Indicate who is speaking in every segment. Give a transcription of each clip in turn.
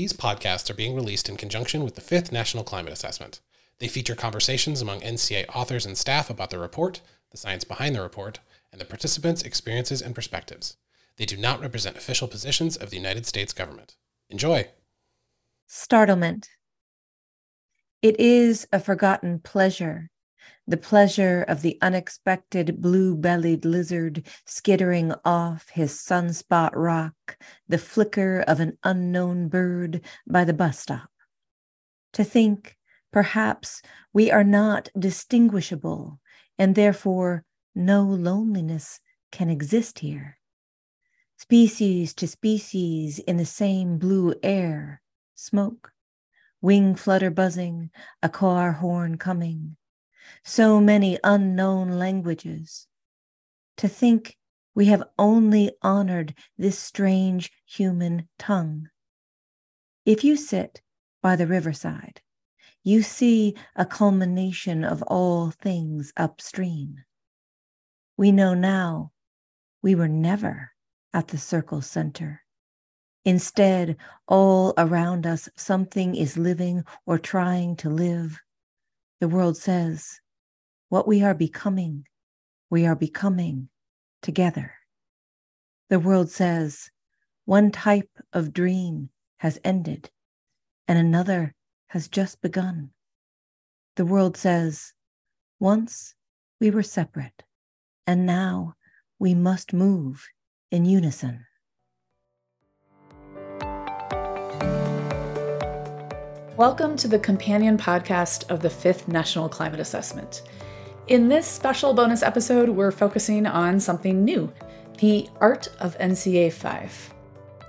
Speaker 1: These podcasts are being released in conjunction with the fifth National Climate Assessment. They feature conversations among NCA authors and staff about the report, the science behind the report, and the participants' experiences and perspectives. They do not represent official positions of the United States government. Enjoy!
Speaker 2: Startlement. It is a forgotten pleasure the pleasure of the unexpected blue bellied lizard skittering off his sunspot rock, the flicker of an unknown bird by the bus stop. To think, perhaps, we are not distinguishable, and therefore no loneliness can exist here. Species to species in the same blue air, smoke, wing flutter buzzing, a car horn coming so many unknown languages. To think we have only honored this strange human tongue. If you sit by the riverside, you see a culmination of all things upstream. We know now we were never at the circle center. Instead, all around us, something is living or trying to live. The world says, what we are becoming, we are becoming together. The world says, one type of dream has ended and another has just begun. The world says, once we were separate and now we must move in unison.
Speaker 3: Welcome to the companion podcast of the Fifth National Climate Assessment. In this special bonus episode, we're focusing on something new the art of NCA 5.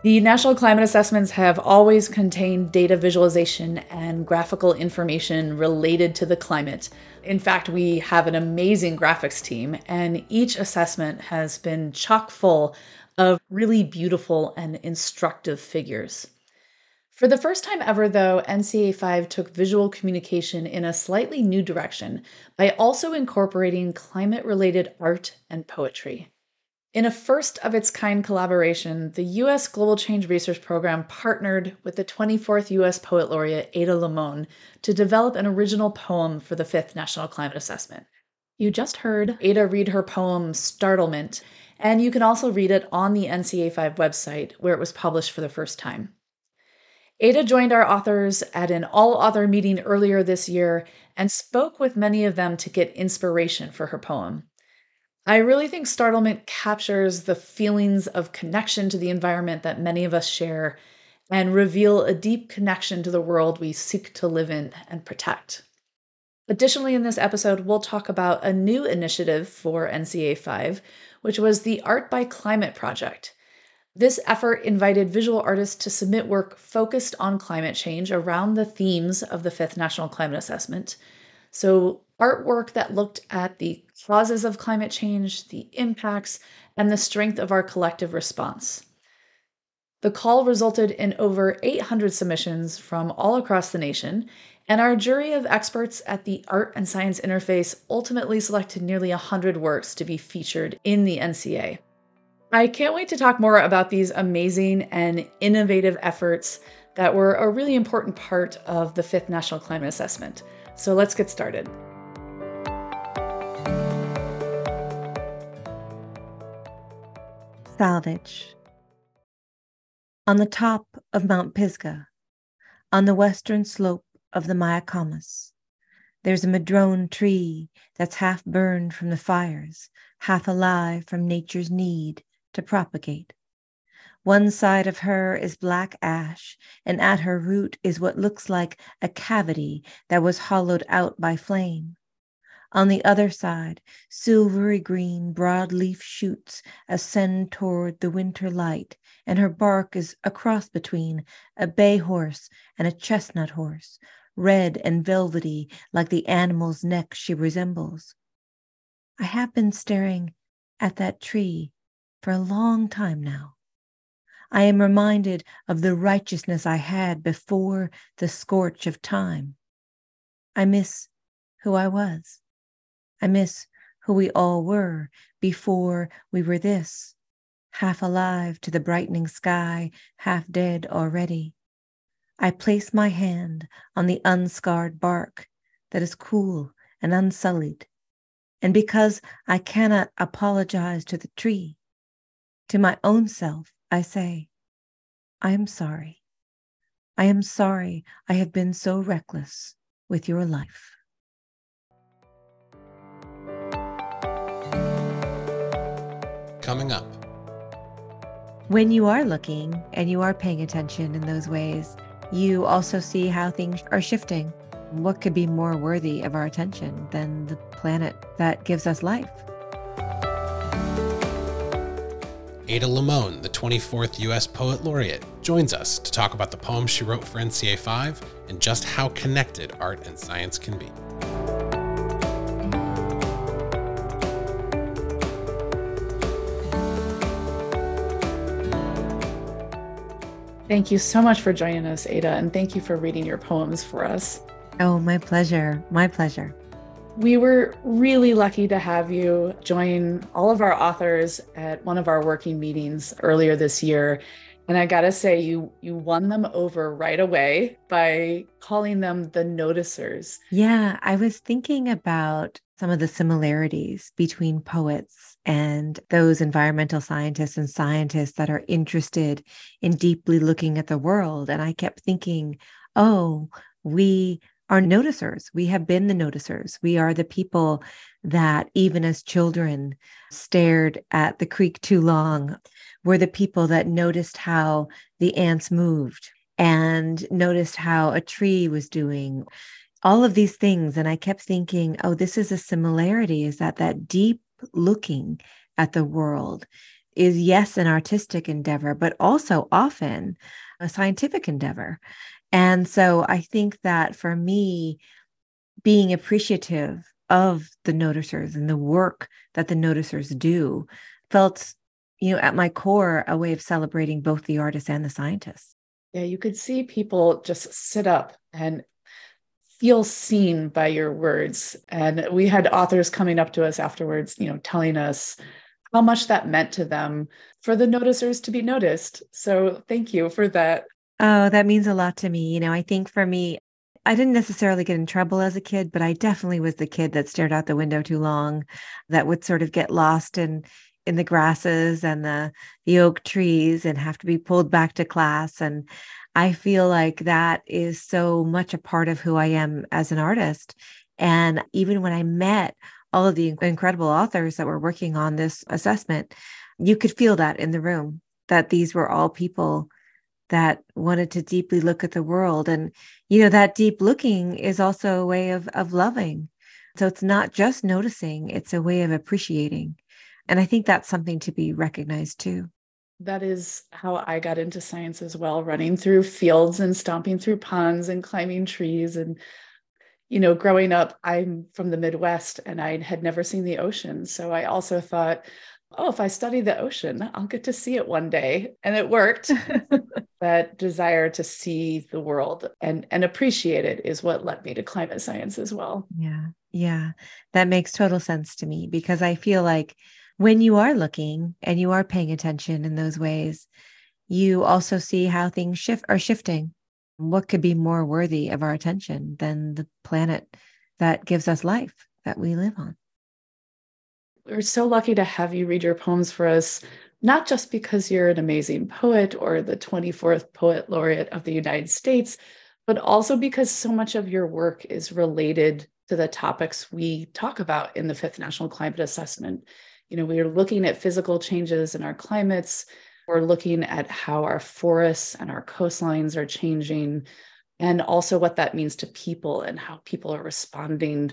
Speaker 3: The National Climate Assessments have always contained data visualization and graphical information related to the climate. In fact, we have an amazing graphics team, and each assessment has been chock full of really beautiful and instructive figures. For the first time ever, though, NCA 5 took visual communication in a slightly new direction by also incorporating climate related art and poetry. In a first of its kind collaboration, the U.S. Global Change Research Program partnered with the 24th U.S. Poet Laureate Ada Limón to develop an original poem for the 5th National Climate Assessment. You just heard Ada read her poem Startlement, and you can also read it on the NCA 5 website where it was published for the first time. Ada joined our authors at an all author meeting earlier this year and spoke with many of them to get inspiration for her poem. I really think Startlement captures the feelings of connection to the environment that many of us share and reveal a deep connection to the world we seek to live in and protect. Additionally, in this episode, we'll talk about a new initiative for NCA 5, which was the Art by Climate project. This effort invited visual artists to submit work focused on climate change around the themes of the fifth National Climate Assessment. So, artwork that looked at the causes of climate change, the impacts, and the strength of our collective response. The call resulted in over 800 submissions from all across the nation, and our jury of experts at the Art and Science Interface ultimately selected nearly 100 works to be featured in the NCA. I can't wait to talk more about these amazing and innovative efforts that were a really important part of the fifth National Climate Assessment. So let's get started.
Speaker 2: Salvage. On the top of Mount Pisgah, on the western slope of the Mayacamas, there's a madrone tree that's half burned from the fires, half alive from nature's need to propagate. One side of her is black ash, and at her root is what looks like a cavity that was hollowed out by flame. On the other side, silvery green broadleaf shoots ascend toward the winter light, and her bark is a cross between a bay horse and a chestnut horse, red and velvety like the animal's neck she resembles. I have been staring at that tree for a long time now. I am reminded of the righteousness I had before the scorch of time. I miss who I was. I miss who we all were before we were this, half alive to the brightening sky, half dead already. I place my hand on the unscarred bark that is cool and unsullied. And because I cannot apologize to the tree, to my own self, I say, I am sorry. I am sorry I have been so reckless with your life.
Speaker 1: Coming up.
Speaker 2: When you are looking and you are paying attention in those ways, you also see how things are shifting. What could be more worthy of our attention than the planet that gives us life?
Speaker 1: Ada Limón, the 24th U.S. Poet Laureate, joins us to talk about the poems she wrote for NCA 5 and just how connected art and science can be.
Speaker 3: Thank you so much for joining us, Ada, and thank you for reading your poems for us.
Speaker 2: Oh, my pleasure. My pleasure.
Speaker 3: We were really lucky to have you join all of our authors at one of our working meetings earlier this year. And I got to say you you won them over right away by calling them the noticers.
Speaker 2: Yeah, I was thinking about some of the similarities between poets and those environmental scientists and scientists that are interested in deeply looking at the world and I kept thinking, "Oh, we are noticers. We have been the noticers. We are the people that, even as children, stared at the creek too long. We're the people that noticed how the ants moved and noticed how a tree was doing. All of these things. And I kept thinking, oh, this is a similarity is that that deep looking at the world is, yes, an artistic endeavor, but also often a scientific endeavor. And so I think that for me, being appreciative of the noticers and the work that the noticers do felt, you know, at my core, a way of celebrating both the artists and the scientists.
Speaker 3: Yeah, you could see people just sit up and feel seen by your words. And we had authors coming up to us afterwards, you know, telling us how much that meant to them for the noticers to be noticed. So thank you for that
Speaker 2: Oh, that means a lot to me. You know, I think for me, I didn't necessarily get in trouble as a kid, but I definitely was the kid that stared out the window too long, that would sort of get lost in in the grasses and the the oak trees and have to be pulled back to class and I feel like that is so much a part of who I am as an artist. And even when I met all of the incredible authors that were working on this assessment, you could feel that in the room that these were all people that wanted to deeply look at the world. And you know that deep looking is also a way of of loving. So it's not just noticing it's a way of appreciating. And i think that's something to be recognized too.
Speaker 3: That is how i got into science as well running through fields and stomping through ponds and climbing trees and you know growing up i'm from the midwest and i had never seen the ocean. So i also thought oh, if I study the ocean, I'll get to see it one day. And it worked. that desire to see the world and, and appreciate it is what led me to climate science as well.
Speaker 2: Yeah. Yeah. That makes total sense to me because I feel like when you are looking and you are paying attention in those ways, you also see how things shift are shifting. What could be more worthy of our attention than the planet that gives us life that we live on?
Speaker 3: We're so lucky to have you read your poems for us, not just because you're an amazing poet or the 24th Poet Laureate of the United States, but also because so much of your work is related to the topics we talk about in the Fifth National Climate Assessment. You know, we are looking at physical changes in our climates. We're looking at how our forests and our coastlines are changing, and also what that means to people and how people are responding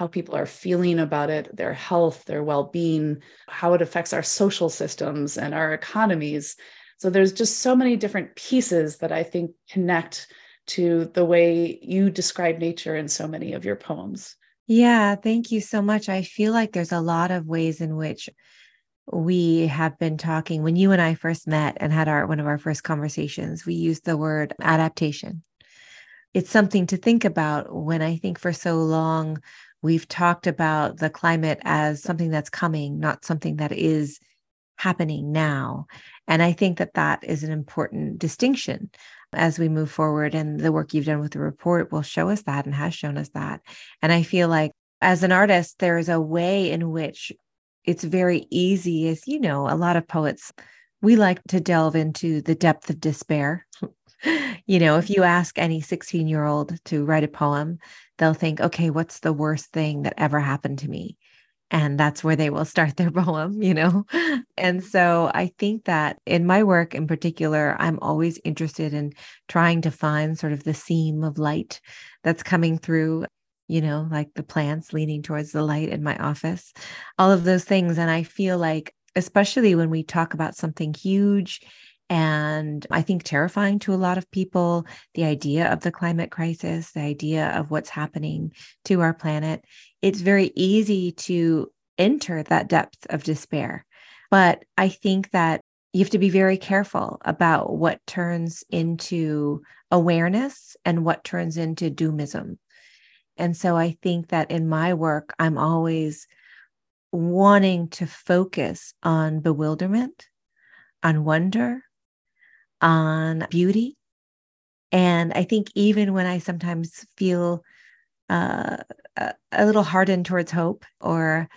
Speaker 3: how people are feeling about it, their health, their well being, how it affects our social systems and our economies. So there's just so many different pieces that I think connect to the way you describe nature in so many of your poems.
Speaker 2: Yeah, thank you so much. I feel like there's a lot of ways in which we have been talking when you and I first met and had our one of our first conversations we used the word adaptation it's something to think about when i think for so long We've talked about the climate as something that's coming, not something that is happening now. And I think that that is an important distinction. as we move forward. And the work you've done with the report will show us that and has shown us that. And I feel like as an artist, there is a way in which it's very easy, as you know, a lot of poets, we like to delve into the depth of despair. You know, if you ask any 16 year old to write a poem, they'll think, okay, what's the worst thing that ever happened to me? and that's where they will start their poem you know and so i think that in my work in particular i'm always interested in trying to find sort of the seam of light that's coming through you know like the plants leaning towards the light in my office all of those things and i feel like especially when we talk about something huge and I think terrifying to a lot of people, the idea of the climate crisis, the idea of what's happening to our planet it's very easy to enter that depth of despair. But I think that you have to be very careful about what turns into awareness and what turns into doomism. And so I think that in my work, I'm always wanting to focus on bewilderment, on wonder, on beauty. And I think even when I sometimes feel uh, a little hardened towards hope or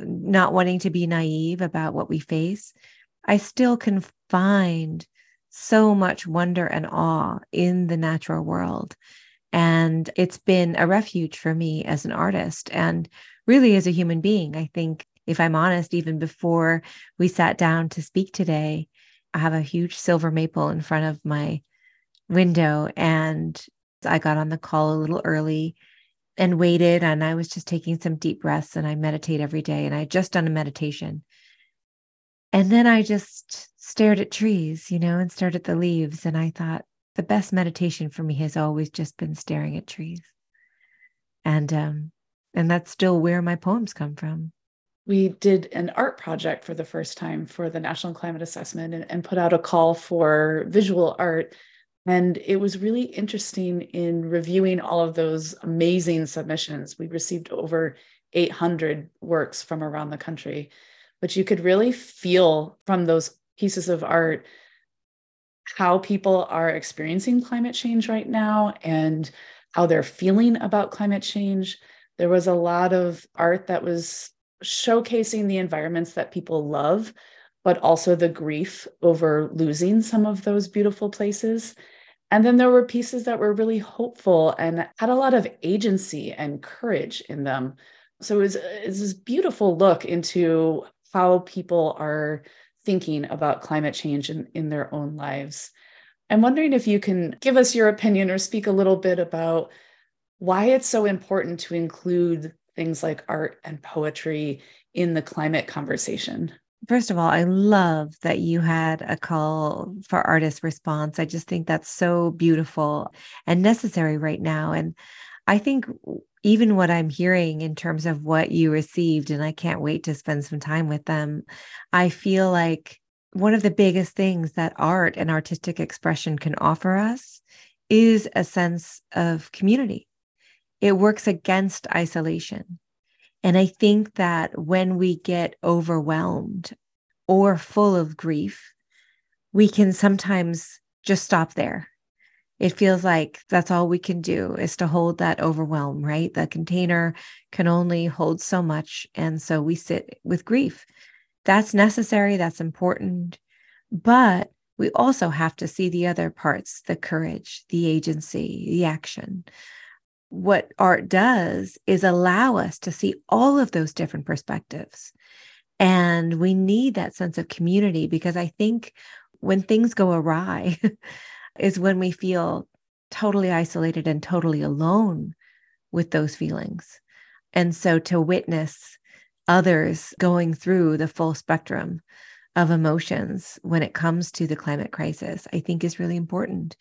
Speaker 2: not wanting to be naive about what we face, I still can find so much wonder and awe in the natural world. And it's been a refuge for me as an artist and really as a human being. I think, if I'm honest, even before we sat down to speak today, I have a huge silver maple in front of my window. And I got on the call a little early and waited and I was just taking some deep breaths and I meditate every day and I just done a meditation. And then I just stared at trees, you know, and stared at the leaves and I thought the best meditation for me has always just been staring at trees. And um and that's still where my poems come from.
Speaker 3: We did an art project for the first time for the National Climate Assessment and, and put out a call for visual art and it was really interesting in reviewing all of those amazing submissions. We received over 800 works from around the country, but you could really feel from those pieces of art how people are experiencing climate change right now and how they're feeling about climate change. There was a lot of art that was showcasing the environments that people love, but also the grief over losing some of those beautiful places. And then there were pieces that were really hopeful and had a lot of agency and courage in them. So it was, it was this beautiful look into how people are thinking about climate change in, in their own lives. I'm wondering if you can give us your opinion or speak a little bit about why it's so important to include things like art and poetry in the climate conversation.
Speaker 2: First of all, I love that you had a call for artist response. I just think that's so beautiful and necessary right now. And I think even what I'm hearing in terms of what you received, and I can't wait to spend some time with them, I feel like one of the biggest things that art and artistic expression can offer us is a sense of community. It works against isolation. And I think that when we get overwhelmed or full of grief, we can sometimes just stop there. It feels like that's all we can do is to hold that overwhelm, right? The container can only hold so much. And so we sit with grief. That's necessary, that's important. But we also have to see the other parts the courage, the agency, the action what art does is allow us to see all of those different perspectives. And we need that sense of community because I think when things go awry is when we feel totally isolated and totally alone with those feelings. And so to witness others going through the full spectrum of emotions when it comes to the climate crisis, I think is really important.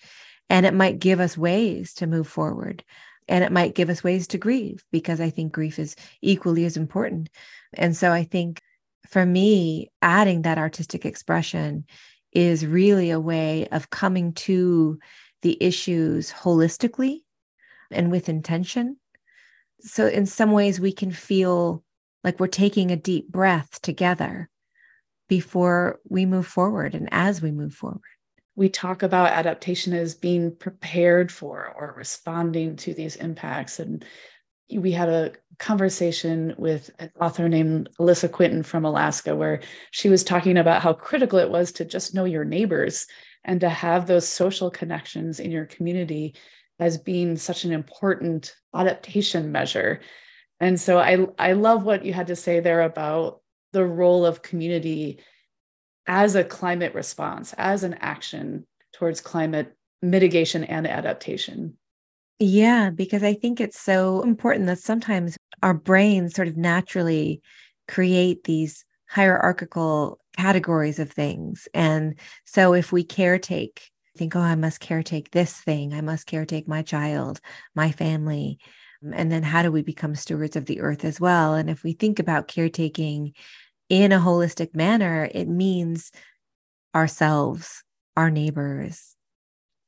Speaker 2: And it might give us ways to move forward and it might give us ways to grieve because I think grief is equally as important. And so I think for me, adding that artistic expression is really a way of coming to the issues holistically and with intention. So, in some ways, we can feel like we're taking a deep breath together before we move forward and as we move forward.
Speaker 3: We talk about adaptation as being prepared for or responding to these impacts. And we had a conversation with an author named Alyssa Quinton from Alaska, where she was talking about how critical it was to just know your neighbors and to have those social connections in your community as being such an important adaptation measure. And so I, I love what you had to say there about the role of community as a climate response, as an action towards climate mitigation and adaptation.
Speaker 2: Yeah, because I think it's so important that sometimes our brains sort of naturally create these hierarchical categories of things. And so if we caretake, think, oh, I must caretake this thing, I must caretake my child, my family. And then how do we become stewards of the earth as well? And if we think about caretaking in a holistic manner, it means ourselves, our neighbors,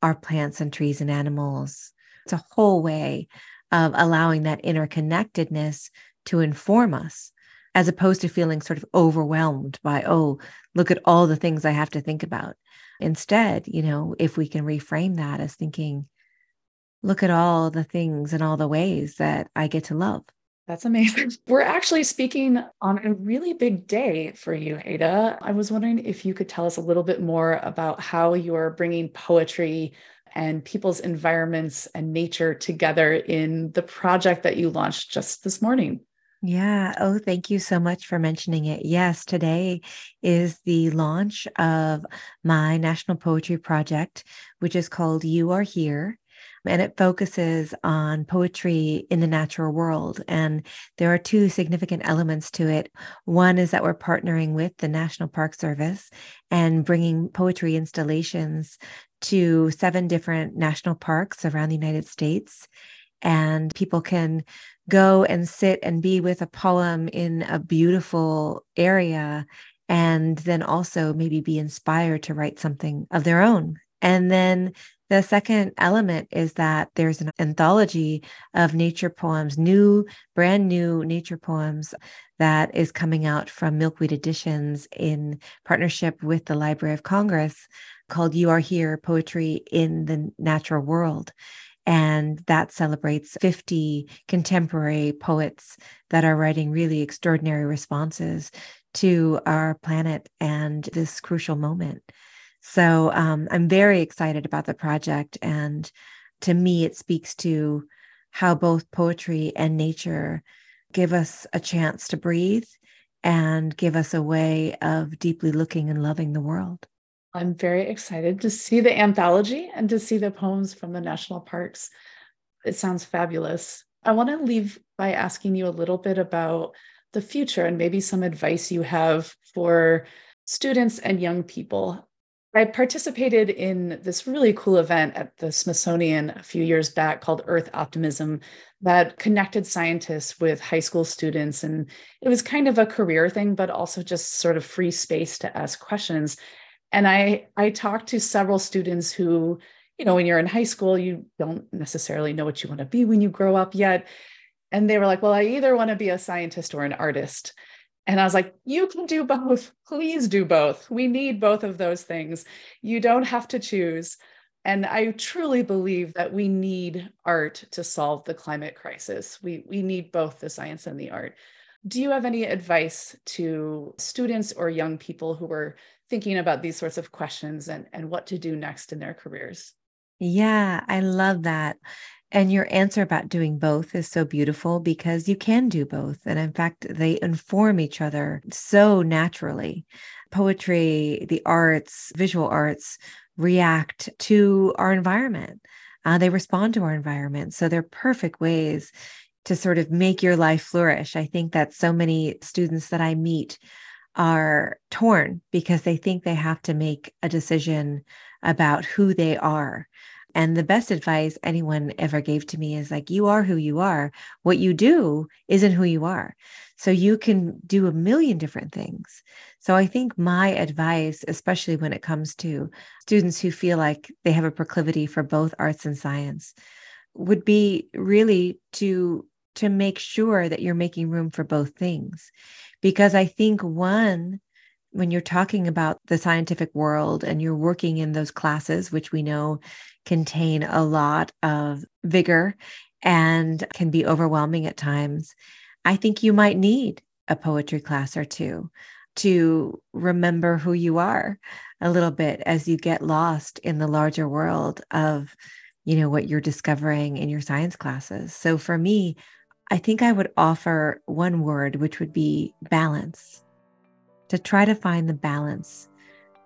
Speaker 2: our plants and trees and animals. It's a whole way of allowing that interconnectedness to inform us, as opposed to feeling sort of overwhelmed by, oh, look at all the things I have to think about. Instead, you know, if we can reframe that as thinking, look at all the things and all the ways that I get to love.
Speaker 3: That's amazing. We're actually speaking on a really big day for you, Ada. I was wondering if you could tell us a little bit more about how you're bringing poetry and people's environments and nature together in the project that you launched just this morning.
Speaker 2: Yeah. Oh, thank you so much for mentioning it. Yes, today is the launch of my National Poetry Project, which is called You Are Here and it focuses on poetry in the natural world. And there are two significant elements to it. One is that we're partnering with the National Park Service and bringing poetry installations to seven different national parks around the United States. And people can go and sit and be with a poem in a beautiful area and then also maybe be inspired to write something of their own. And then the second element is that there's an anthology of nature poems, new, brand new nature poems that is coming out from Milkweed Editions in partnership with the Library of Congress called You Are Here Poetry in the Natural World. And that celebrates 50 contemporary poets that are writing really extraordinary responses to our planet and this crucial moment. So um, I'm very excited about the project. And to me, it speaks to how both poetry and nature give us a chance to breathe and give us a way of deeply looking and loving the world.
Speaker 3: I'm very excited to see the anthology and to see the poems from the national parks. It sounds fabulous. I want to leave by asking you a little bit about the future and maybe some advice you have for students and young people I participated in this really cool event at the Smithsonian a few years back called Earth Optimism that connected scientists with high school students. And it was kind of a career thing, but also just sort of free space to ask questions. And I, I talked to several students who, you know, when you're in high school, you don't necessarily know what you want to be when you grow up yet. And they were like, well, I either want to be a scientist or an artist. And I was like, you can do both. Please do both. We need both of those things. You don't have to choose. And I truly believe that we need art to solve the climate crisis. We, we need both the science and the art. Do you have any advice to students or young people who are thinking about these sorts of questions and, and what to do next in their careers?
Speaker 2: Yeah, I love that. And your answer about doing both is so beautiful because you can do both. And in fact, they inform each other so naturally. Poetry, the arts, visual arts react to our environment. Uh, they respond to our environment. So they're perfect ways to sort of make your life flourish. I think that so many students that I meet are torn because they think they have to make a decision about who they are and the best advice anyone ever gave to me is like, you are who you are. What you do isn't who you are. So you can do a million different things. So I think my advice, especially when it comes to students who feel like they have a proclivity for both arts and science, would be really to to make sure that you're making room for both things because i think one when you're talking about the scientific world and you're working in those classes, which we know contain a lot of vigor and can be overwhelming at times, I think you might need a poetry class or two to remember who you are a little bit as you get lost in the larger world of you know what you're discovering in your science classes. So for me i think i would offer one word which would be balance to try to find the balance.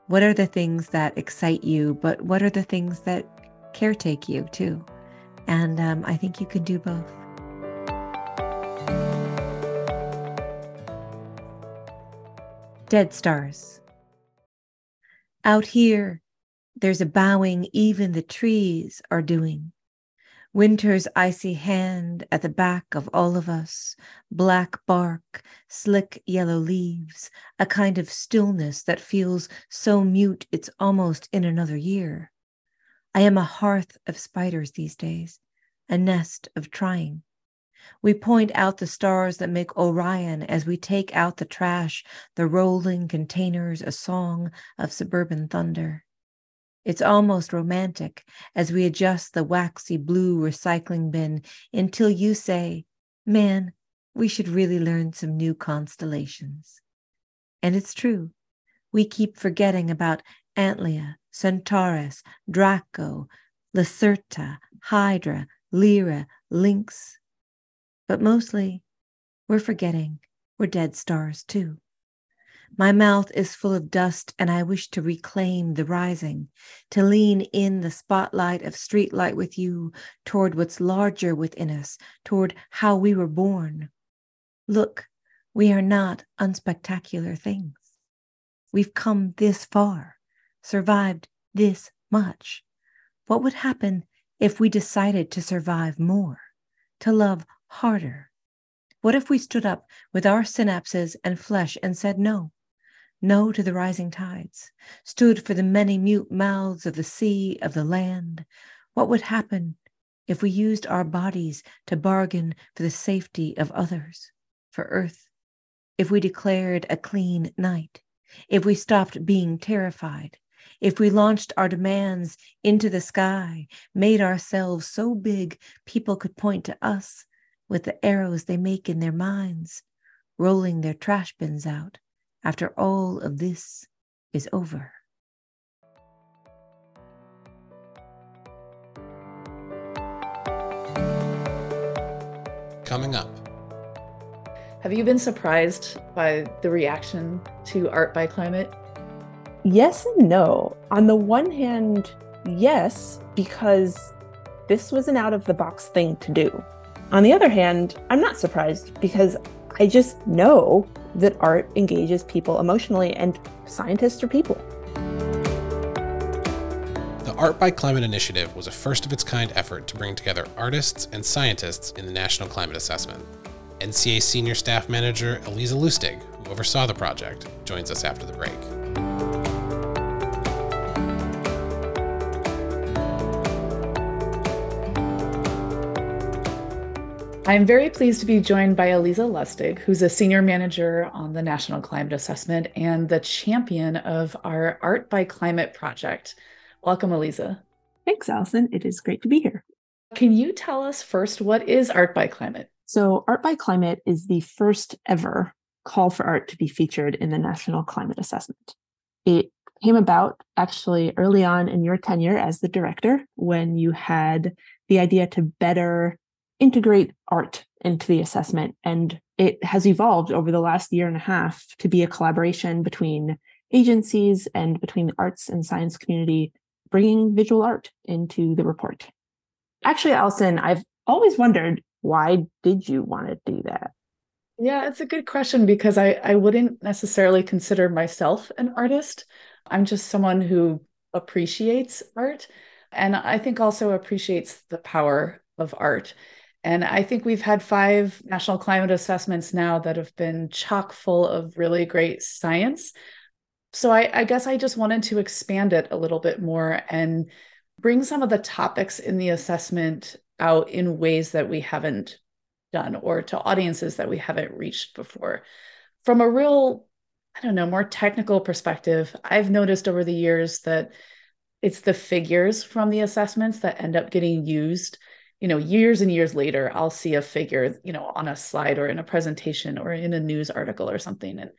Speaker 2: What are the things that excite you but what are the things that caretake you too and um, i think you can do both dead stars. Out here, there's a bowing even the trees are doing. Winter's icy hand at the back of all of us, black bark, slick yellow leaves, a kind of stillness that feels so mute it's almost in another year. I am a hearth of spiders these days, a nest of trying. We point out the stars that make Orion as we take out the trash, the rolling containers, a song of suburban thunder. It's almost romantic as we adjust the waxy blue recycling bin until you say, Man, we should really learn some new constellations. And it's true. We keep forgetting about Antlia, Centaurus, Draco, Lacerta, Hydra, Lyra, Lynx, but mostly, we're forgetting we're dead stars too. My mouth is full of dust, and I wish to reclaim the rising, to lean in the spotlight of streetlight with you toward what's larger within us, toward how we were born. Look, we are not unspectacular things. We've come this far, survived this much. What would happen if we decided to survive more, to love harder? What if we stood up with our synapses and flesh and said no? No to the rising tides, stood for the many mute mouths of the sea, of the land. What would happen if we used our bodies to bargain for the safety of others, for Earth? If we declared a clean night? If we stopped being terrified? If we launched our demands into the sky, made ourselves so big people could point to us with the arrows they make in their minds, rolling their trash bins out after all of this is over.
Speaker 1: Coming up.
Speaker 3: Have you been surprised by the reaction to Art by Climate?
Speaker 4: Yes and no. On the one hand, yes, because this was an out of the box thing to do. On the other hand, I'm not surprised because I just know that art engages people emotionally and scientists are people.
Speaker 1: The Art by Climate Initiative was a first of its kind effort to bring together artists and scientists in the National Climate Assessment. NCA Senior Staff Manager Allyza Lustig, who oversaw the project, joins us after the break.
Speaker 3: I'm very pleased to be joined by Allyza Lustig, who's a senior manager on the National Climate Assessment and the champion of our Art by Climate project. Welcome, Allyza.
Speaker 4: Thanks, Allison. It is great to be here.
Speaker 3: Can you tell us first what is Art by Climate?
Speaker 4: So, Art by Climate is the first ever call for art to be featured in the National Climate Assessment. It came about actually early on in your tenure as the director when you had the idea to better integrate art into the assessment. And it has evolved over the last year and a half to be a collaboration between agencies and between the arts and science community, bringing visual art into the report. Actually, Allison, I've always wondered why did you want to do that?
Speaker 3: Yeah, it's a good question because I, I wouldn't necessarily consider myself an artist. I'm just someone who appreciates art and I think also appreciates the power of art. And I think we've had five national climate assessments now that have been chock full of really great science. So I, I, guess I just wanted to expand it a little bit more and bring some of the topics in the assessment out in ways that we haven't done or to audiences that we haven't reached before. From a real I don't know, more technical perspective, I've noticed over the years that it's the figures from the assessments that end up getting used. You know, years and years later, I'll see a figure, you know, on a slide or in a presentation or in a news article or something. And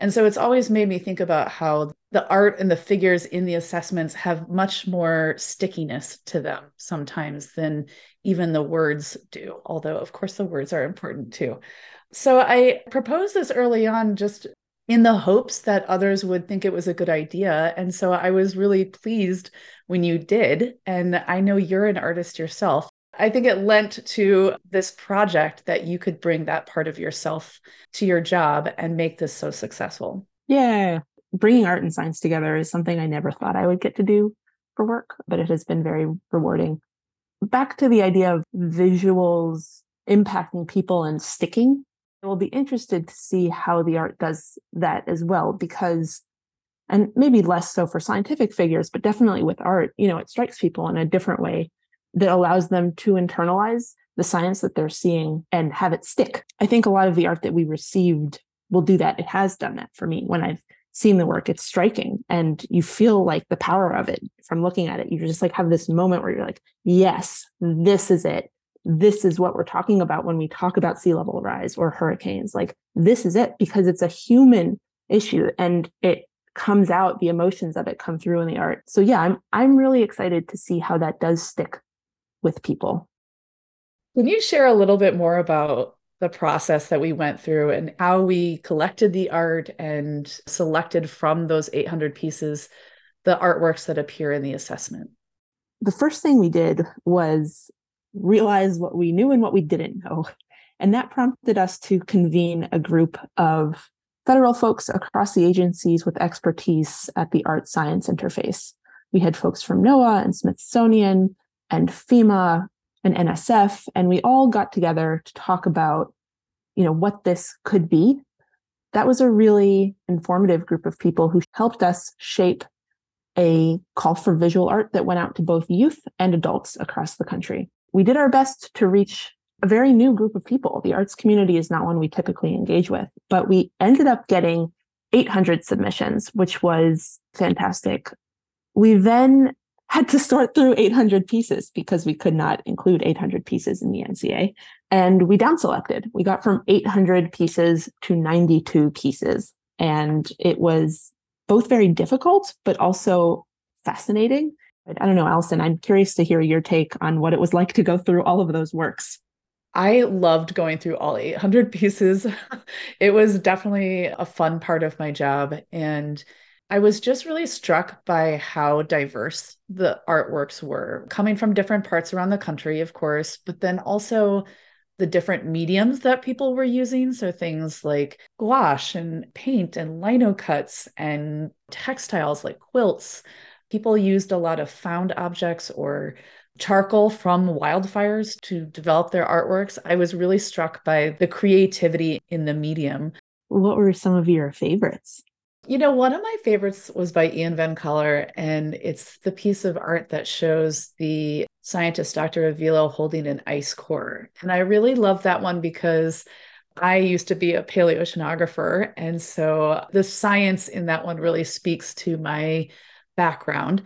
Speaker 3: and so it's always made me think about how the art and the figures in the assessments have much more stickiness to them sometimes than even the words do, although, of course, the words are important too. So I proposed this early on just in the hopes that others would think it was a good idea. And so I was really pleased when you did. And I know you're an artist yourself. I think it lent to this project that you could bring that part of yourself to your job and make this so successful.
Speaker 4: Yeah. Bringing art and science together is something I never thought I would get to do for work, but it has been very rewarding. Back to the idea of visuals impacting people and sticking I will be interested to see how the art does that as well, because, and maybe less so for scientific figures, but definitely with art, you know, it strikes people in a different way that allows them to internalize the science that they're seeing and have it stick. I think a lot of the art that we received will do that. It has done that for me when I've seen the work. It's striking and you feel like the power of it from looking at it. You just like have this moment where you're like, yes, this is it this is what we're talking about when we talk about sea level rise or hurricanes. Like, this is it because it's a human issue and it comes out, the emotions of it come through in the art. So yeah, I'm I'm really excited to see how that does stick with people.
Speaker 3: Can you share a little bit more about the process that we went through and how we collected the art and selected from those 800 pieces the artworks that appear in the assessment?
Speaker 4: The first thing we did was realize what we knew and what we didn't know. And that prompted us to convene a group of federal folks across the agencies with expertise at the art science interface. We had folks from NOAA and Smithsonian and FEMA and NSF, and we all got together to talk about, you know, what this could be. That was a really informative group of people who helped us shape a call for visual art that went out to both youth and adults across the country we did our best to reach a very new group of people. The arts community is not one we typically engage with, but we ended up getting 800 submissions, which was fantastic. We then had to sort through 800 pieces because we could not include 800 pieces in the NCA. And we down selected. We got from 800 pieces to 92 pieces. And it was both very difficult, but also fascinating I don't know, Allison, I'm curious to hear your take on what it was like to go through all of those works.
Speaker 3: I loved going through all 800 pieces. it was definitely a fun part of my job. And I was just really struck by how diverse the artworks were, coming from different parts around the country, of course, but then also the different mediums that people were using. So things like gouache and paint and lino cuts and textiles like quilts people used a lot of found objects or charcoal from wildfires to develop their artworks. I was really struck by the creativity in the medium.
Speaker 4: What were some of your favorites?
Speaker 3: You know, one of my favorites was by Ian Van Coller, and it's the piece of art that shows the scientist Dr. Avilo holding an ice core. And I really love that one because I used to be a paleoceanographer. And so the science in that one really speaks to my background.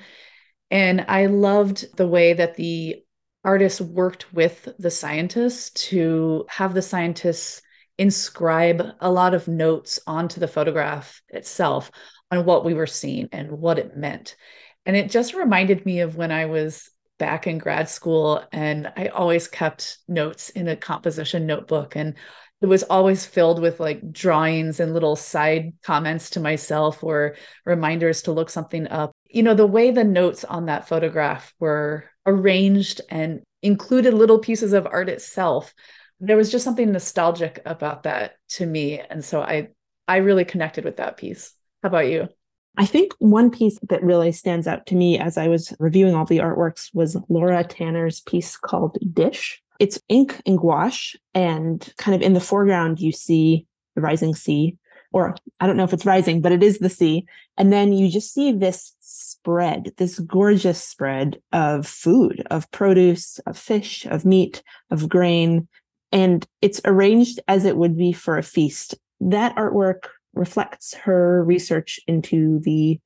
Speaker 3: And I loved the way that the artist worked with the scientists to have the scientists inscribe a lot of notes onto the photograph itself on what we were seeing and what it meant. And it just reminded me of when I was back in grad school and I always kept notes in a composition notebook and it was always filled with like drawings and little side comments to myself or reminders to look something up you know, the way the notes on that photograph were arranged and included little pieces of art itself, there was just something nostalgic about that to me. And so I I really connected with that piece. How about you?
Speaker 4: I think one piece that really stands out to me as I was reviewing all the artworks was Laura Tanner's piece called Dish. It's ink and gouache, and kind of in the foreground, you see the rising sea or I don't know if it's rising, but it is the sea. And then you just see this spread, this gorgeous spread of food, of produce, of fish, of meat, of grain. And it's arranged as it would be for a feast. That artwork reflects her research into the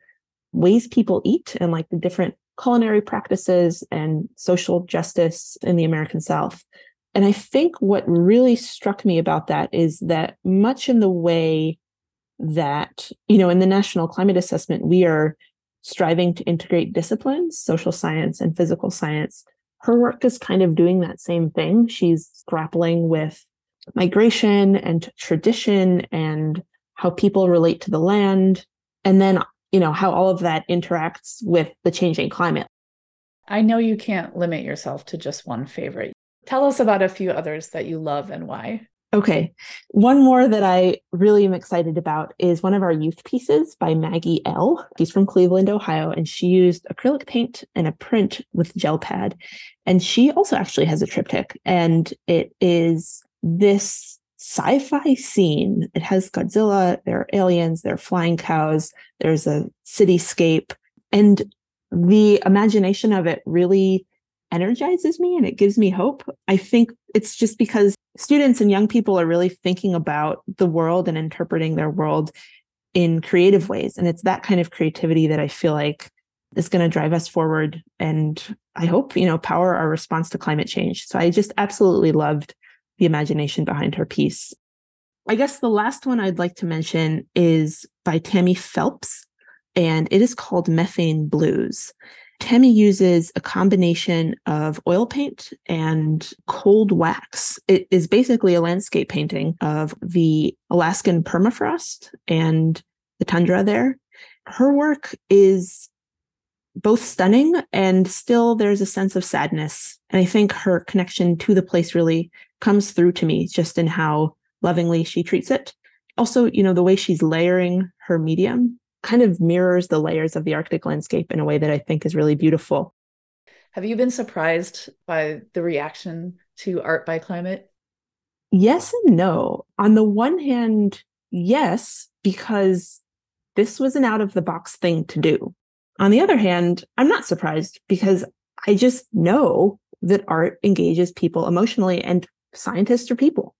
Speaker 4: ways people eat and like the different culinary practices and social justice in the American South. And I think what really struck me about that is that much in the way that, you know, in the National Climate Assessment, we are striving to integrate disciplines, social science and physical science. Her work is kind of doing that same thing. She's grappling with migration and tradition and how people relate to the land. And then you know how all of that interacts with the changing climate
Speaker 3: i know you can't limit yourself to just one favorite tell us about a few others that you love and why
Speaker 4: okay. One more that i really am excited about is one of our youth pieces by maggie l. She's from cleveland ohio and she used acrylic paint and a print with gel pad. And she also actually has a triptych and it is this sci-fi scene. It has Godzilla, there are aliens, there are flying cows, there's a cityscape, and the imagination of it really energizes me and it gives me hope. I think it's just because students and young people are really thinking about the world and interpreting their world in creative ways. And it's that kind of creativity that I feel like is going to drive us forward and I hope, you know, power our response to climate change. So I just absolutely loved the imagination behind her piece. I guess the last one I'd like to mention is by Tammy Phelps, and it is called Methane Blues. Tammy uses a combination of oil paint and cold wax. It is basically a landscape painting of the Alaskan permafrost and the tundra there. Her work is both stunning and still there's a sense of sadness. And I think her connection to the place really comes through to me just in how lovingly she treats it. Also, you know, the way she's layering her medium kind of mirrors the layers of the Arctic landscape in a way that I think is really beautiful.
Speaker 3: Have you been surprised by the reaction to art by climate?
Speaker 4: Yes and no. On the one hand, yes, because this was an out of the box thing to do. On the other hand, I'm not surprised because I just know that art engages people emotionally and scientists are people.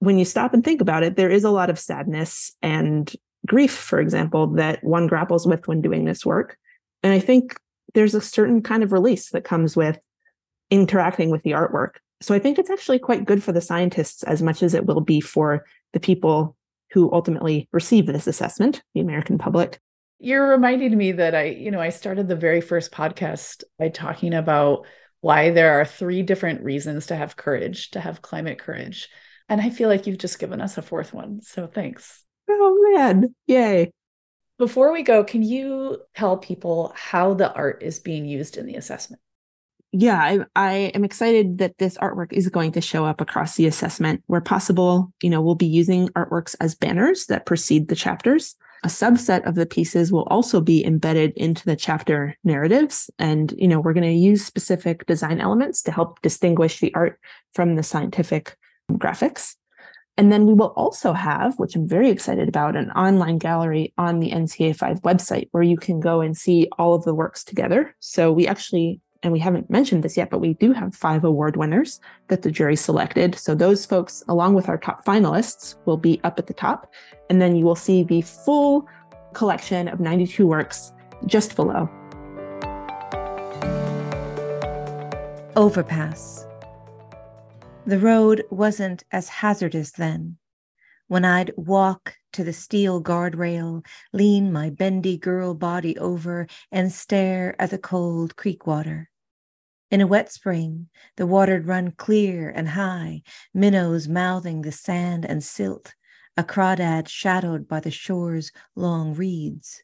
Speaker 4: When you stop and think about it, there is a lot of sadness and grief, for example, that one grapples with when doing this work. And I think there's a certain kind of release that comes with interacting with the artwork. So I think it's actually quite good for the scientists as much as it will be for the people who ultimately receive this assessment, the American public.
Speaker 3: You're reminding me that I, you know, I started the very first podcast by talking about why there are three different reasons to have courage, to have climate courage. And I feel like you've just given us a fourth one. So thanks.
Speaker 4: Oh, man. Yay.
Speaker 3: Before we go, can you tell people how the art is being used in the assessment?
Speaker 4: Yeah, I, I am excited that this artwork is going to show up across the assessment where possible. You know, we'll be using artworks as banners that precede the chapters. A subset of the pieces will also be embedded into the chapter narratives. And, you know, we're going to use specific design elements to help distinguish the art from the scientific graphics. And then we will also have, which I'm very excited about, an online gallery on the NCA 5 website where you can go and see all of the works together. So we actually and we haven't mentioned this yet, but we do have five award winners that the jury selected. So those folks, along with our top finalists, will be up at the top. And then you will see the full collection of 92 works just below.
Speaker 2: Overpass. The road wasn't as hazardous then. When I'd walk to the steel guardrail, lean my bendy girl body over, and stare at the cold creek water. In a wet spring, the water'd run clear and high, minnows mouthing the sand and silt, a crawdad shadowed by the shore's long reeds.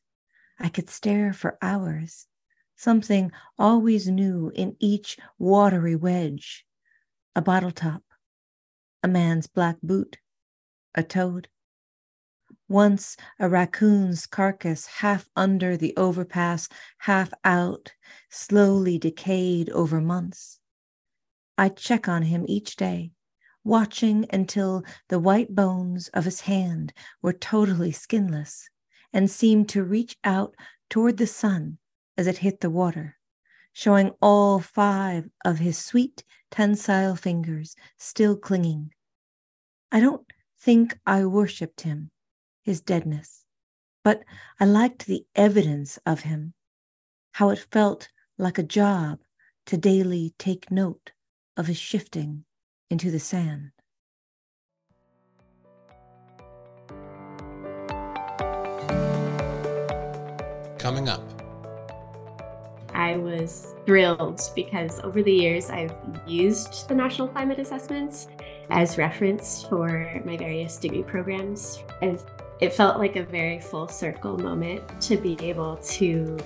Speaker 2: I could stare for hours, something always new in each watery wedge a bottle top, a man's black boot, a toad. Once a raccoon's carcass half under the overpass, half out, slowly decayed over months. I'd check on him each day, watching until the white bones of his hand were totally skinless and seemed to reach out toward the sun as it hit the water, showing all five of his sweet, tensile fingers still clinging. I don't think I worshipped him his deadness, but I liked the evidence of him, how it felt like a job to daily take note of his shifting into the sand.
Speaker 1: Coming up.
Speaker 5: I was thrilled because over the years I've used the National Climate Assessments as reference for my various degree programs. And it felt like a very full circle moment to be able to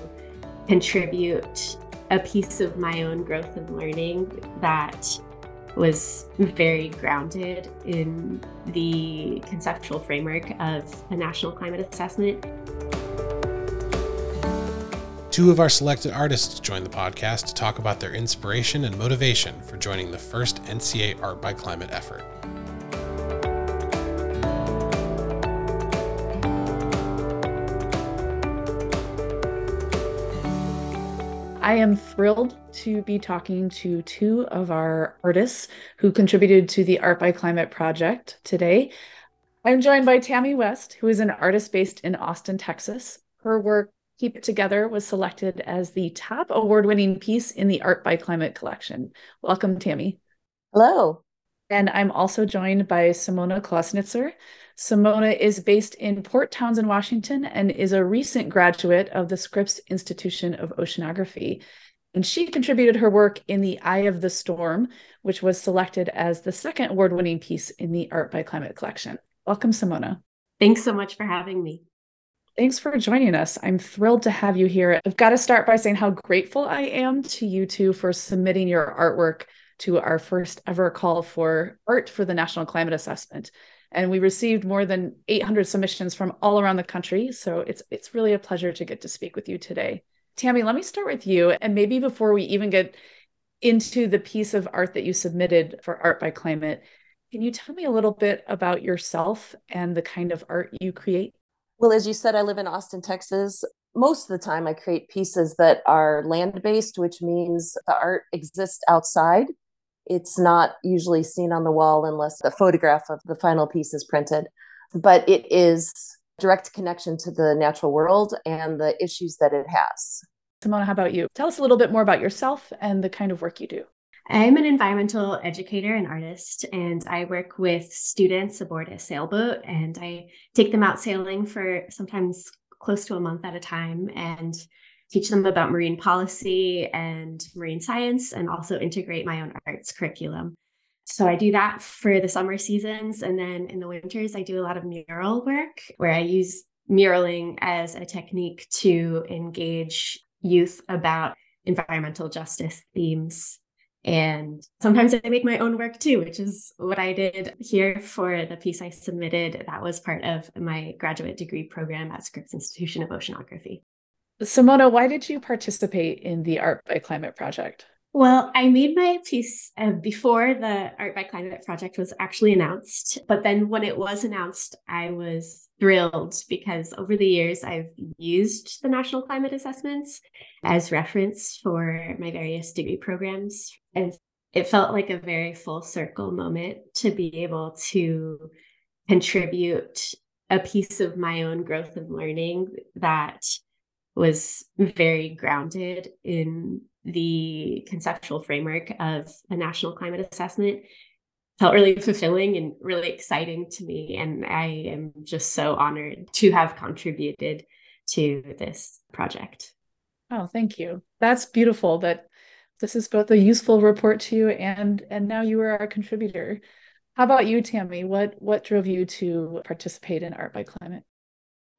Speaker 5: contribute a piece of my own growth and learning that was very grounded in the conceptual framework of a national climate assessment.
Speaker 1: Two of our selected artists joined the podcast to talk about their inspiration and motivation for joining the first NCA Art by Climate effort.
Speaker 3: I am thrilled to be talking to two of our artists who contributed to the Art by Climate project today. I'm joined by Tammy West, who is an artist based in Austin, Texas. Her work Keep It Together was selected as the top award winning piece in the Art by Climate collection. Welcome, Tammy.
Speaker 6: Hello.
Speaker 3: And I'm also joined by Simona Clausnitzer. Simona is based in Port Townsend, Washington, and is a recent graduate of the Scripps Institution of Oceanography. And she contributed her work in The Eye of the Storm, which was selected as the second award winning piece in the Art by Climate collection. Welcome, Simona.
Speaker 5: Thanks so much for having me.
Speaker 3: Thanks for joining us. I'm thrilled to have you here. I've got to start by saying how grateful I am to you two for submitting your artwork to our first ever call for art for the National Climate Assessment. And we received more than 800 submissions from all around the country. So it's it's really a pleasure to get to speak with you today. Tammy, let me start with you. And maybe before we even get into the piece of art that you submitted for Art by Climate, can you tell me a little bit about yourself and the kind of art you create?
Speaker 6: Well, as you said, I live in Austin, Texas. Most of the time, I create pieces that are land based, which means the art exists outside. It's not usually seen on the wall unless a photograph of the final piece is printed, but it is direct connection to the natural world and the issues that it has.
Speaker 3: Simona, how about you? Tell us a little bit more about yourself and the kind of work you do.
Speaker 5: I'm an environmental educator and artist, and I work with students aboard a sailboat, and I take them out sailing for sometimes close to a month at a time and teach them about marine policy and marine science, and also integrate my own arts curriculum. So I do that for the summer seasons. And then in the winters, I do a lot of mural work where I use muraling as a technique to engage youth about environmental justice themes and sometimes I make my own work too, which is what I did here for the piece I submitted. That was part of my graduate degree program at Scripps Institution of Oceanography.
Speaker 3: Simona, why did you participate in the Art by Climate project?
Speaker 5: Well, I made my piece uh, before the Art by Climate project was actually announced. But then when it was announced, I was thrilled because over the years I've used the National Climate Assessments as reference for my various degree programs. And it felt like a very full circle moment to be able to contribute a piece of my own growth and learning that was very grounded in the conceptual framework of a national climate assessment felt really fulfilling and really exciting to me. And I am just so honored to have contributed to this project.
Speaker 3: Oh, thank you. That's beautiful that this is both a useful report to you and and now you are a contributor. How about you, Tammy? What what drove you to participate in Art by Climate?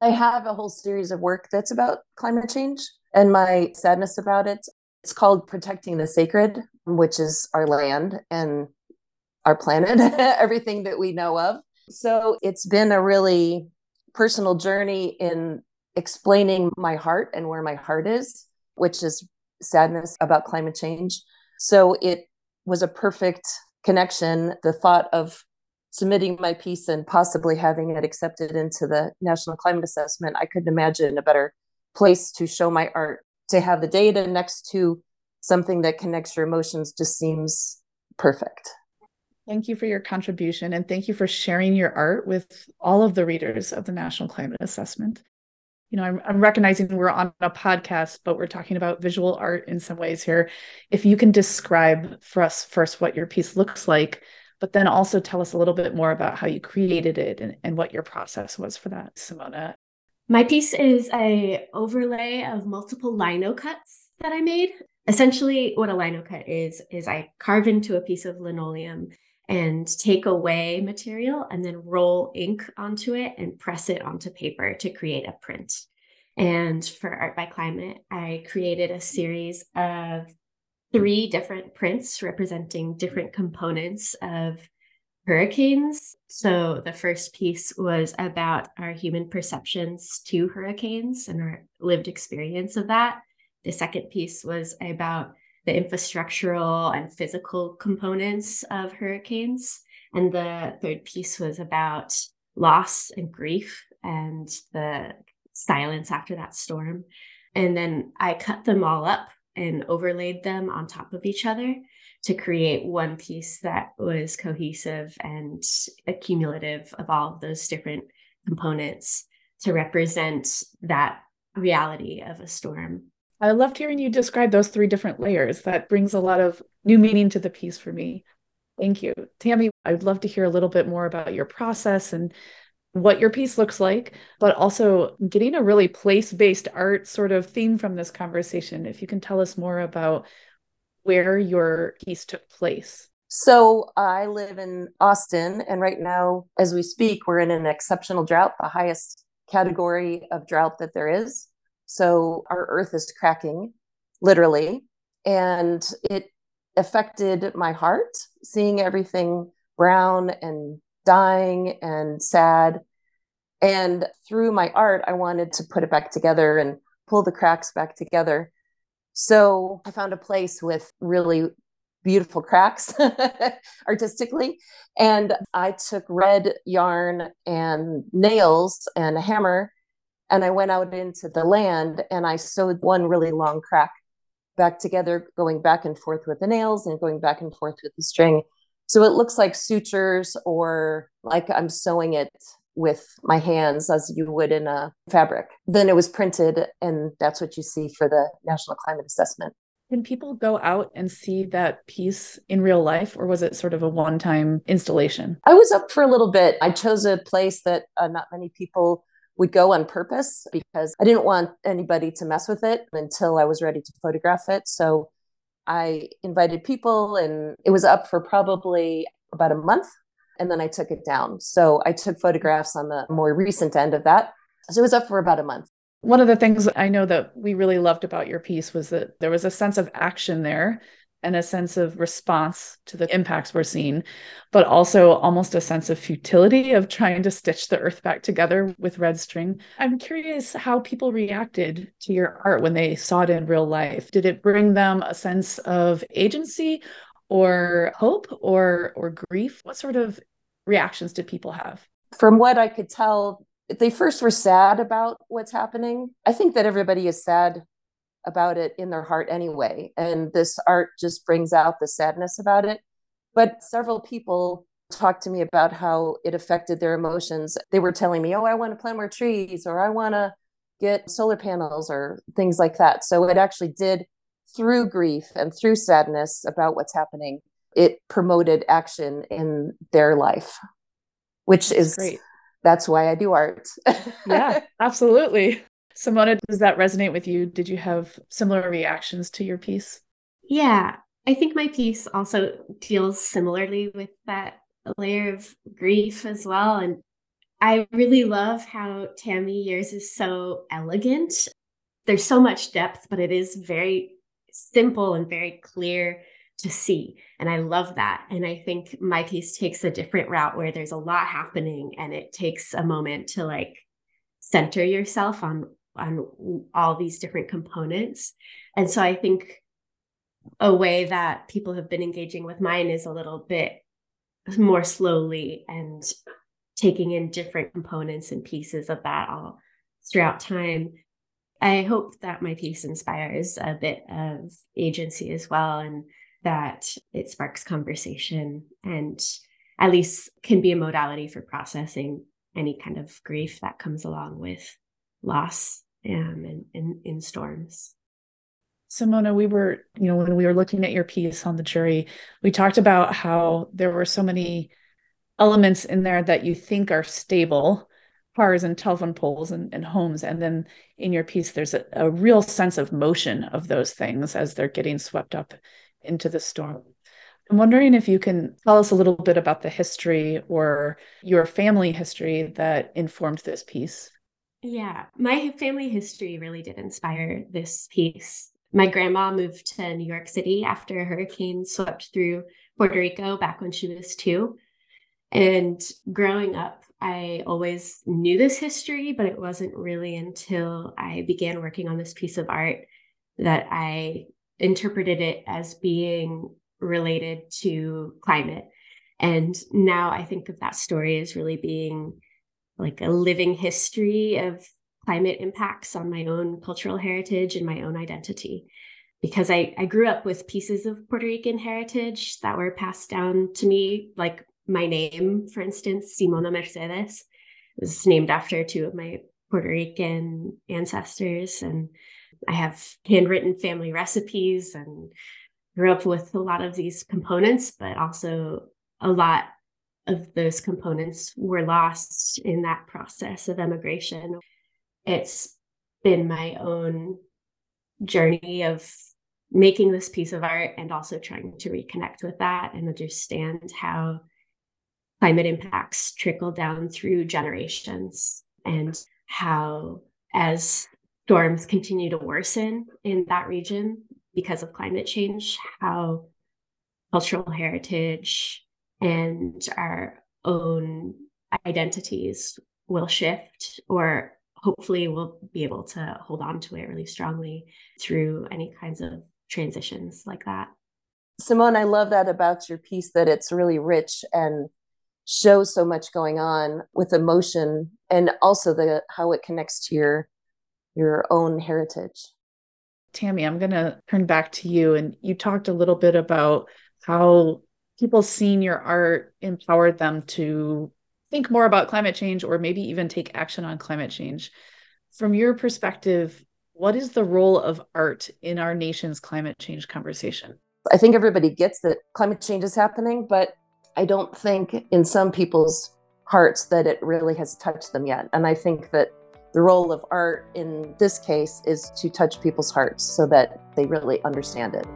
Speaker 6: I have a whole series of work that's about climate change and my sadness about it. It's called Protecting the Sacred, which is our land and our planet, everything that we know of. So it's been a really personal journey in explaining my heart and where my heart is, which is sadness about climate change. So it was a perfect connection. The thought of submitting my piece and possibly having it accepted into the National Climate Assessment, I couldn't imagine a better place to show my art to have the data next to something that connects your emotions just seems perfect.
Speaker 3: Thank you for your contribution and thank you for sharing your art with all of the readers of the National Climate Assessment. You know, I'm, I'm, recognizing we're on a podcast, but we're talking about visual art in some ways here. If you can describe for us first what your piece looks like, but then also tell us a little bit more about how you created it and, and what your process was for that, Simona.
Speaker 5: My piece is a overlay of multiple lino cuts that I made. Essentially, what a lino cut is is I carve into a piece of linoleum and take away material and then roll ink onto it and press it onto paper to create a print. And for Art by Climate, I created a series of three different prints representing different components of hurricanes. So the first piece was about our human perceptions to hurricanes and our lived experience of that. The second piece was about the infrastructural and physical components of hurricanes. And the third piece was about loss and grief and the silence after that storm. And then I cut them all up and overlaid them on top of each other to create one piece that was cohesive and accumulative of all of those different components to represent that reality of a storm.
Speaker 3: I loved hearing you describe those three different layers. That brings a lot of new meaning to the piece for me. Thank you. Tammy, I'd love to hear a little bit more about your process and what your piece looks like, but also getting a really place based art sort of theme from this conversation. If you can tell us more about where your piece took place.
Speaker 6: So I live in Austin, and right now, as we speak, we're in an exceptional drought, the highest category of drought that there is. So our earth is cracking, literally. And it affected my heart, seeing everything brown and dying and sad. And through my art, I wanted to put it back together and pull the cracks back together. So I found a place with really beautiful cracks artistically. And I took red yarn and nails and a hammer and I went out into the land and I sewed one really long crack back together, going back and forth with the nails and going back and forth with the string. So it looks like sutures or like I'm sewing it with my hands as you would in a fabric. Then it was printed, and that's what you see for the National Climate Assessment.
Speaker 3: Can people go out and see that piece in real life, or was it sort of a one time installation?
Speaker 6: I was up for a little bit. I chose a place that uh, not many people would go on purpose because I didn't want anybody to mess with it until I was ready to photograph it. So I invited people, and it was up for probably about a month and then I took it down. So I took photographs on the more recent end of that. So it was up for about a month.
Speaker 3: One of the things I know that we really loved about your piece was that there was a sense of action there and a sense of response to the impacts we're seeing, but also almost a sense of futility of trying to stitch the earth back together with red string. I'm curious how people reacted to your art when they saw it in real life. Did it bring them a sense of agency or hope or or grief? What sort of reactions did people have?
Speaker 6: From what I could tell, they first were sad about what's happening. I think that everybody is sad about it in their heart anyway. And this art just brings out the sadness about it. But several people talked to me about how it affected their emotions. They were telling me, oh, I want to plant more trees, or I want to get solar panels, or things like that. So it actually did through grief and through sadness about what's happening, it promoted action in their life, which is great. That's why I do art.
Speaker 3: yeah, absolutely. Simona, does that resonate with you? Did you have similar reactions to your piece?
Speaker 5: Yeah, I think my piece also deals similarly with that layer of grief as well. And I really love how Tammy yours is so elegant. There's so much depth, but it is very simple and very clear to see. And I love that. And I think my piece takes a different route where there's a lot happening and it takes a moment to like center yourself on on all these different components. And so I think a way that people have been engaging with mine is a little bit more slowly and taking in different components and pieces of that all throughout time I hope that my piece inspires a bit of agency as well and that it sparks conversation and at least can be a modality for processing any kind of grief that comes along with loss um, and in, in storms.
Speaker 3: Simona, we were, you know, when we were looking at your piece on the jury, we talked about how there were so many elements in there that you think are stable cars and telephone poles and, and homes. And then in your piece, there's a, a real sense of motion of those things as they're getting swept up into the storm. I'm wondering if you can tell us a little bit about the history or your family history that informed this piece.
Speaker 5: Yeah, my family history really did inspire this piece. My grandma moved to New York City after a hurricane swept through Puerto Rico back when she was two. And growing up, I always knew this history, but it wasn't really until I began working on this piece of art that I interpreted it as being related to climate. And now I think of that story as really being like a living history of climate impacts on my own cultural heritage and my own identity. Because I, I grew up with pieces of Puerto Rican heritage that were passed down to me, like my name, for instance, Simona Mercedes, was named after two of my Puerto Rican ancestors. And I have handwritten family recipes and grew up with a lot of these components, but also a lot of those components were lost in that process of emigration. It's been my own journey of making this piece of art and also trying to reconnect with that and understand how climate impacts trickle down through generations and how as storms continue to worsen in that region because of climate change how cultural heritage and our own identities will shift or hopefully we'll be able to hold on to it really strongly through any kinds of transitions like that
Speaker 6: simona i love that about your piece that it's really rich and shows so much going on with emotion and also the how it connects to your your own heritage.
Speaker 3: Tammy, I'm going to turn back to you and you talked a little bit about how people seeing your art empowered them to think more about climate change or maybe even take action on climate change. From your perspective, what is the role of art in our nation's climate change conversation?
Speaker 6: I think everybody gets that climate change is happening, but I don't think in some people's hearts that it really has touched them yet. And I think that the role of art in this case is to touch people's hearts so that they really understand it.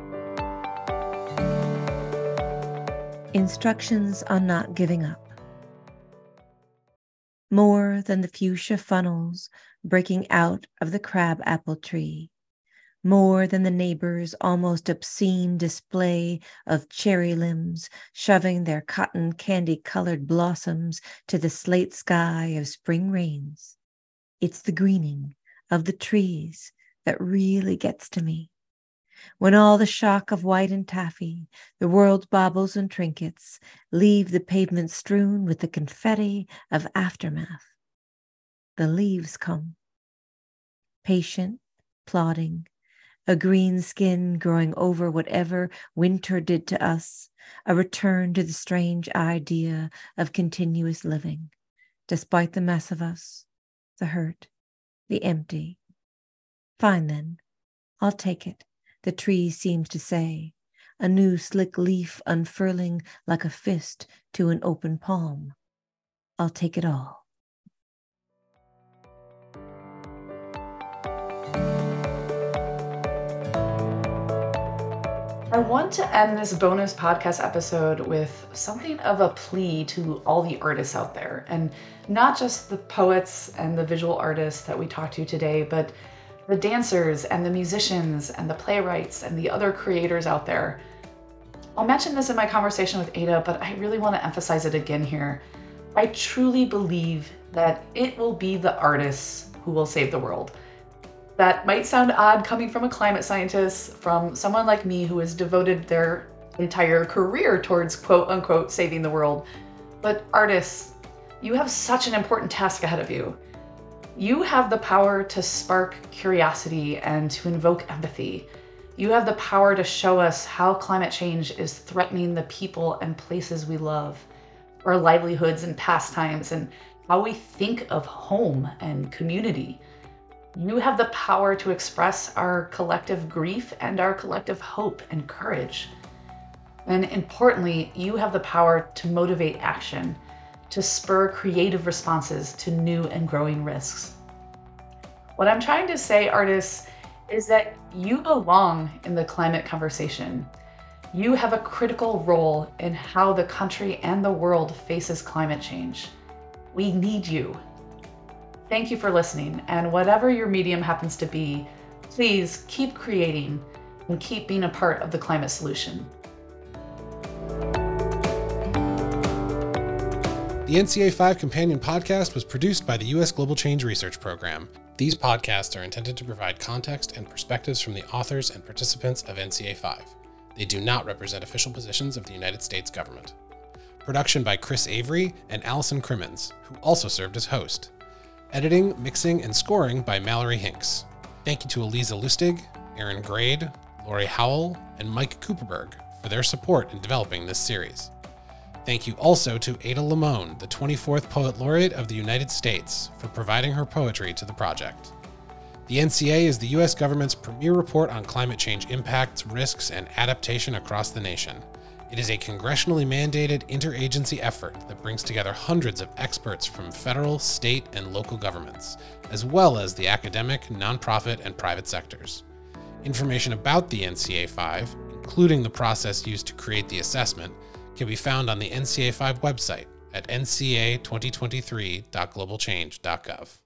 Speaker 2: Instructions on not giving up. More than the fuchsia funnels breaking out of the crab apple tree, more than the neighbor's almost obscene display of cherry limbs shoving their cotton candy colored blossoms to the slate sky of spring rains. It's the greening of the trees that really gets to me. When all the shock of white and taffy, the world's baubles and trinkets, leave the pavement strewn with the confetti of aftermath, the leaves come, patient, plodding, a green skin growing over whatever winter did to us, a return to the strange idea of continuous living, despite the mess of us, the hurt, the empty. Fine then, I'll take it, the tree seems to say, a new slick leaf unfurling like a fist to an open palm. I'll take it all.
Speaker 3: I want to end this bonus podcast episode with something of a plea to all the artists out there, and not just the poets and the visual artists that we talked to today, but the dancers and the musicians and the playwrights and the other creators out there. I'll mention this in my conversation with Ada, but I really want to emphasize it again here. I truly believe that it will be the artists who will save the world. That might sound odd coming from a climate scientist, from someone like me who has devoted their entire career towards quote unquote saving the world. But artists, you have such an important task ahead of you. You have the power to spark curiosity and to invoke empathy. You have the power to show us how climate change is threatening the people and places we love, our livelihoods and pastimes, and how we think of home and community. You have the power to express our collective grief and our collective hope and courage. And importantly, you have the power to motivate action, to spur creative responses to new and growing risks. What I'm trying to say, artists, is that you belong in the climate conversation. You have a critical role in how the country and the world faces climate change. We need you. Thank you for listening, and whatever your medium happens to be, please keep creating and keep being a part of the climate solution.
Speaker 1: The NCA 5 Companion podcast was produced by the U.S. Global Change Research Program. These podcasts are intended to provide context and perspectives from the authors and participants of NCA 5. They do not represent official positions of the United States government. Production by Chris Avery and Allison Crimmins, who also served as host. Editing, mixing, and scoring by Mallory Hinks. Thank you to Allyza Lustig, Aaron Grade, Lori Howell, and Mike Cooperberg for their support in developing this series. Thank you also to Ada Limón, the 24th Poet Laureate of the United States, for providing her poetry to the project. The NCA is the U.S. government's premier report on climate change impacts, risks, and adaptation across the nation. It is a congressionally mandated interagency effort that brings together hundreds of experts from federal, state, and local governments, as well as the academic, nonprofit, and private sectors. Information about the NCA 5, including the process used to create the assessment, can be found on the NCA 5 website at nca2023.globalchange.gov.